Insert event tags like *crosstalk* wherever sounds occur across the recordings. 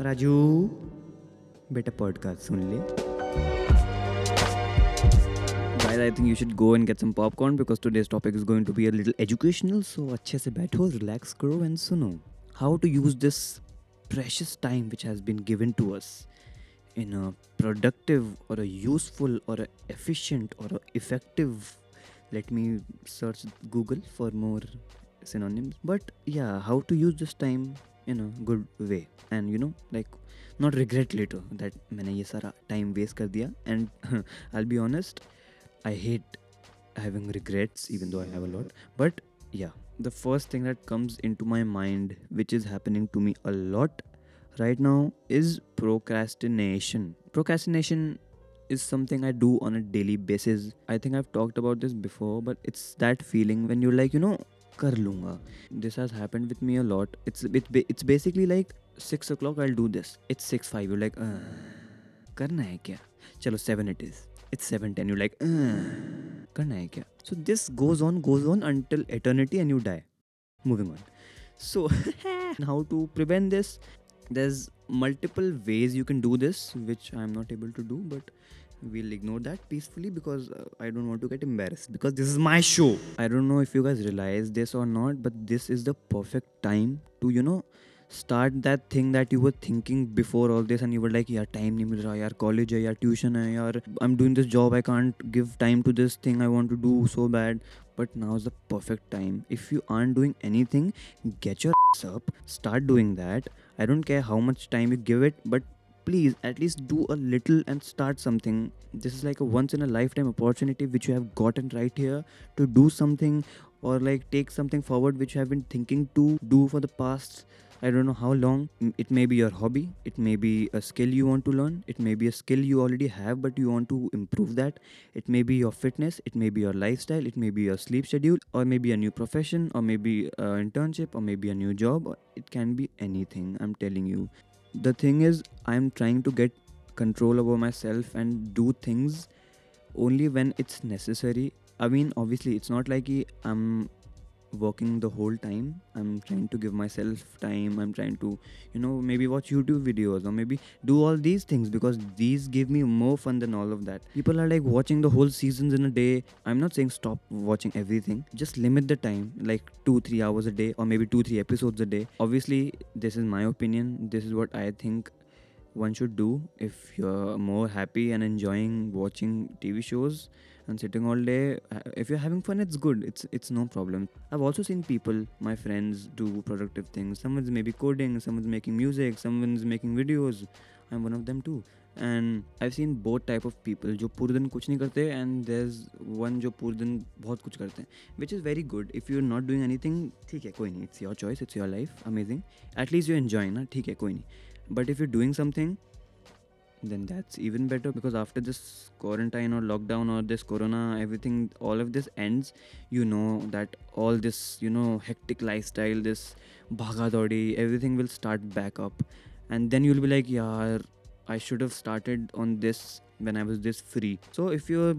राजू बेटा पॉडकास्ट सुन ले Guys, I think you should go and get some popcorn because today's topic is going to be a little educational. So अच्छे से बैठो, relax करो and सुनो. How to use this precious time which has been given to us in a productive or a useful or a efficient or a effective. Let me search Google for more synonyms. But yeah, how to use this time in a good way and you know like not regret later that मैंने ये सारा time waste कर दिया and *laughs* I'll be honest I hate having regrets even though I have a lot but yeah the first thing that comes into my mind which is happening to me a lot right now is procrastination procrastination is something I do on a daily basis. I think I've talked about this before, but it's that feeling when you're like, you know, कर लूँगा। This has happen with me a lot it's it's basically like six o'clock I do this it's six five you like करना है क्या? चलो seven it is it's seven ten you like करना है क्या? So this goes on goes on until eternity and you die moving on so how to prevent this there is multiple ways you can do this which I am not able to do but we'll ignore that peacefully because uh, I don't want to get embarrassed. Because this is my show. I don't know if you guys realize this or not, but this is the perfect time to, you know, start that thing that you were thinking before all this and you were like yeah time nahi mil raha yaar college hai yaar tuition hai yaar I'm doing this job I can't give time to this thing I want to do so bad. But now is the perfect time. If you aren't doing anything get your ass up start doing that. I don't care how much time you give it but please at least do a little and start something this is like a once in a lifetime opportunity which you have gotten right here to do something or like take something forward which you have been thinking to do for the past I don't know how long. It may be your hobby, it may be a skill you want to learn, it may be a skill you already have but you want to improve that. It may be your fitness, it may be your lifestyle, it may be your sleep schedule, or maybe a new profession, or maybe an internship, or maybe a new job. It can be anything, I'm telling you. The thing is, I'm trying to get control over myself and do things only when it's necessary. I mean, obviously, it's not like I'm working the whole time. I'm trying to give myself time. I'm trying to, you know, maybe watch YouTube videos or maybe do all these things because these give me more fun than all of that. People are like watching the whole seasons in a day. I'm not saying stop watching everything. Just limit the time, like two, three hours a day, or maybe two, three episodes a day. Obviously, this is my opinion. This is what I think one should do if you're more happy and enjoying watching TV shows and sitting all day. uh, If you're having fun, it's good. It's it's no problem. I've also seen people, my friends, do productive things. Someone's maybe coding, someone's making music, someone's making videos. I'm one of them too. And I've seen both type of people जो पूरे दिन कुछ नहीं करते and there's one जो पूरे दिन बहुत कुछ करते हैं which is very good if you're not doing anything ठीक है कोई नहीं it's your choice it's your life amazing at least you're enjoying ना ठीक है कोई नहीं but if you're doing something then that's even better because after this quarantine or lockdown or this corona everything all of this ends you know that all this you know hectic lifestyle this bhaga dodi everything will start back up. And then you'll be like yeah i should have started on this when i was this free. So if you're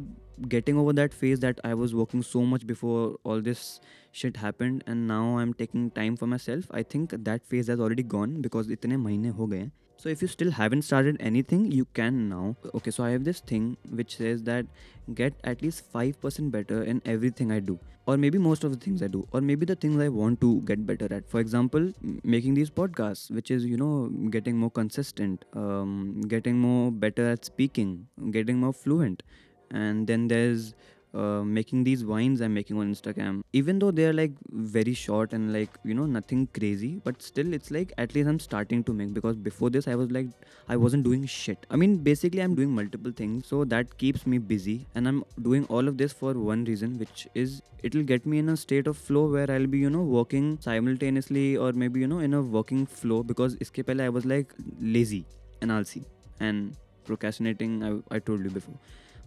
getting over that phase that i was working so much before all this shit happened and now i'm taking time for myself i think that phase has already gone because itne mahine ho gaye. So if you still haven't started anything, you can now. Okay, so I have this thing which says that get at least 5% better in everything I do. Or maybe most of the things I do. Or maybe the things I want to get better at. For example, making these podcasts, which is, you know, getting more consistent, um, getting more better at speaking, getting more fluent. And then there's uh, making these vines I'm making on Instagram. Even though they're like very short and like, you know, nothing crazy, but still it's like at least I'm starting to make because before this I was like, I wasn't doing shit. I mean, basically, I'm doing multiple things, so that keeps me busy. And I'm doing all of this for one reason, which is it'll get me in a state of flow where I'll be, you know, working simultaneously or maybe, you know, in a working flow because iske pehle I was like lazy and I'll see and procrastinating. I, I told you before.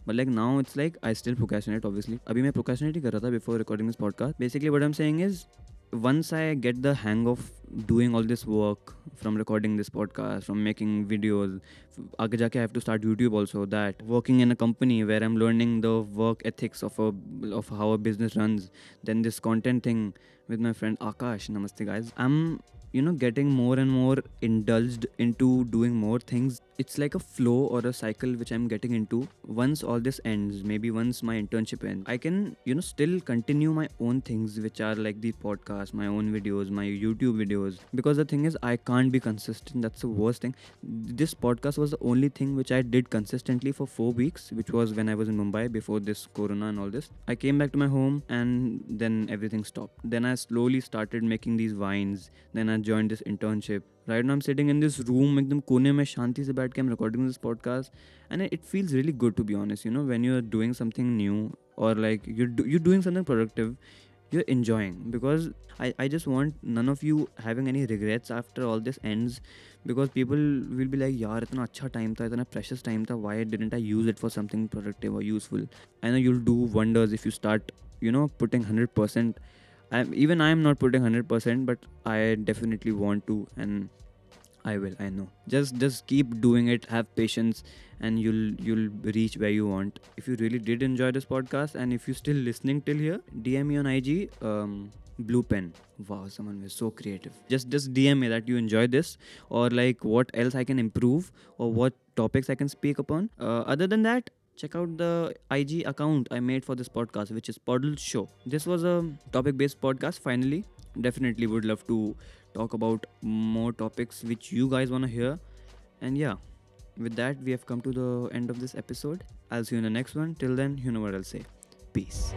But like now it's like I still procrastinate obviously अभी मैं procrastinate ही कर रहा था before recording this podcast basically what am saying is once I get the hang of doing all this work from recording this podcast from making videos आगे जाके I have to start YouTube also that working in a company where I am learning the work ethics of of how a business run then this content thing with my friend Aakash नमस्ते guys I am you know getting more and more indulged into doing more things. It's like a flow or a cycle which i'm getting into. Once all this ends maybe once my internship ends i can you know still continue my own things which are like the podcast my own videos my youtube videos. Because the thing is i can't be consistent. That's the worst thing. This podcast was the only thing which i did consistently for 4 weeks which was when i was in mumbai before this corona and all this. I came back to my home and then everything stopped. Then i slowly started making these vines then i joined this internship right now i'm sitting in this room एकदम कोने में शांति से बैठ के i'm recording this podcast and it feels really good to be honest you know when you're doing something new or like you're, do, you're doing something productive you're enjoying because I, I just want none of you having any regrets after all this ends because people will be like yaar itna acha time tha itna precious time tha why didn't I use it for something productive or useful I know you'll do wonders if you start you know putting 100% I'm, even I'm not putting 100% but I definitely want to and I will I know. Just just keep doing it have patience and you'll you'll reach where you want. If you really did enjoy this podcast and if you're still listening till here DM me on IG um, blue pen. Wow someone was so creative. Just just dm me that you enjoy this or like what else i can improve or what topics i can speak upon. Uh, other than that check out the ig account i made for this podcast which is Poddle show. This was a topic based podcast. Finally definitely would love to talk about more topics which you guys want to hear. And yeah with that we have come to the end of this episode. I'll see you in the next one. Till then you know what i'll say. Peace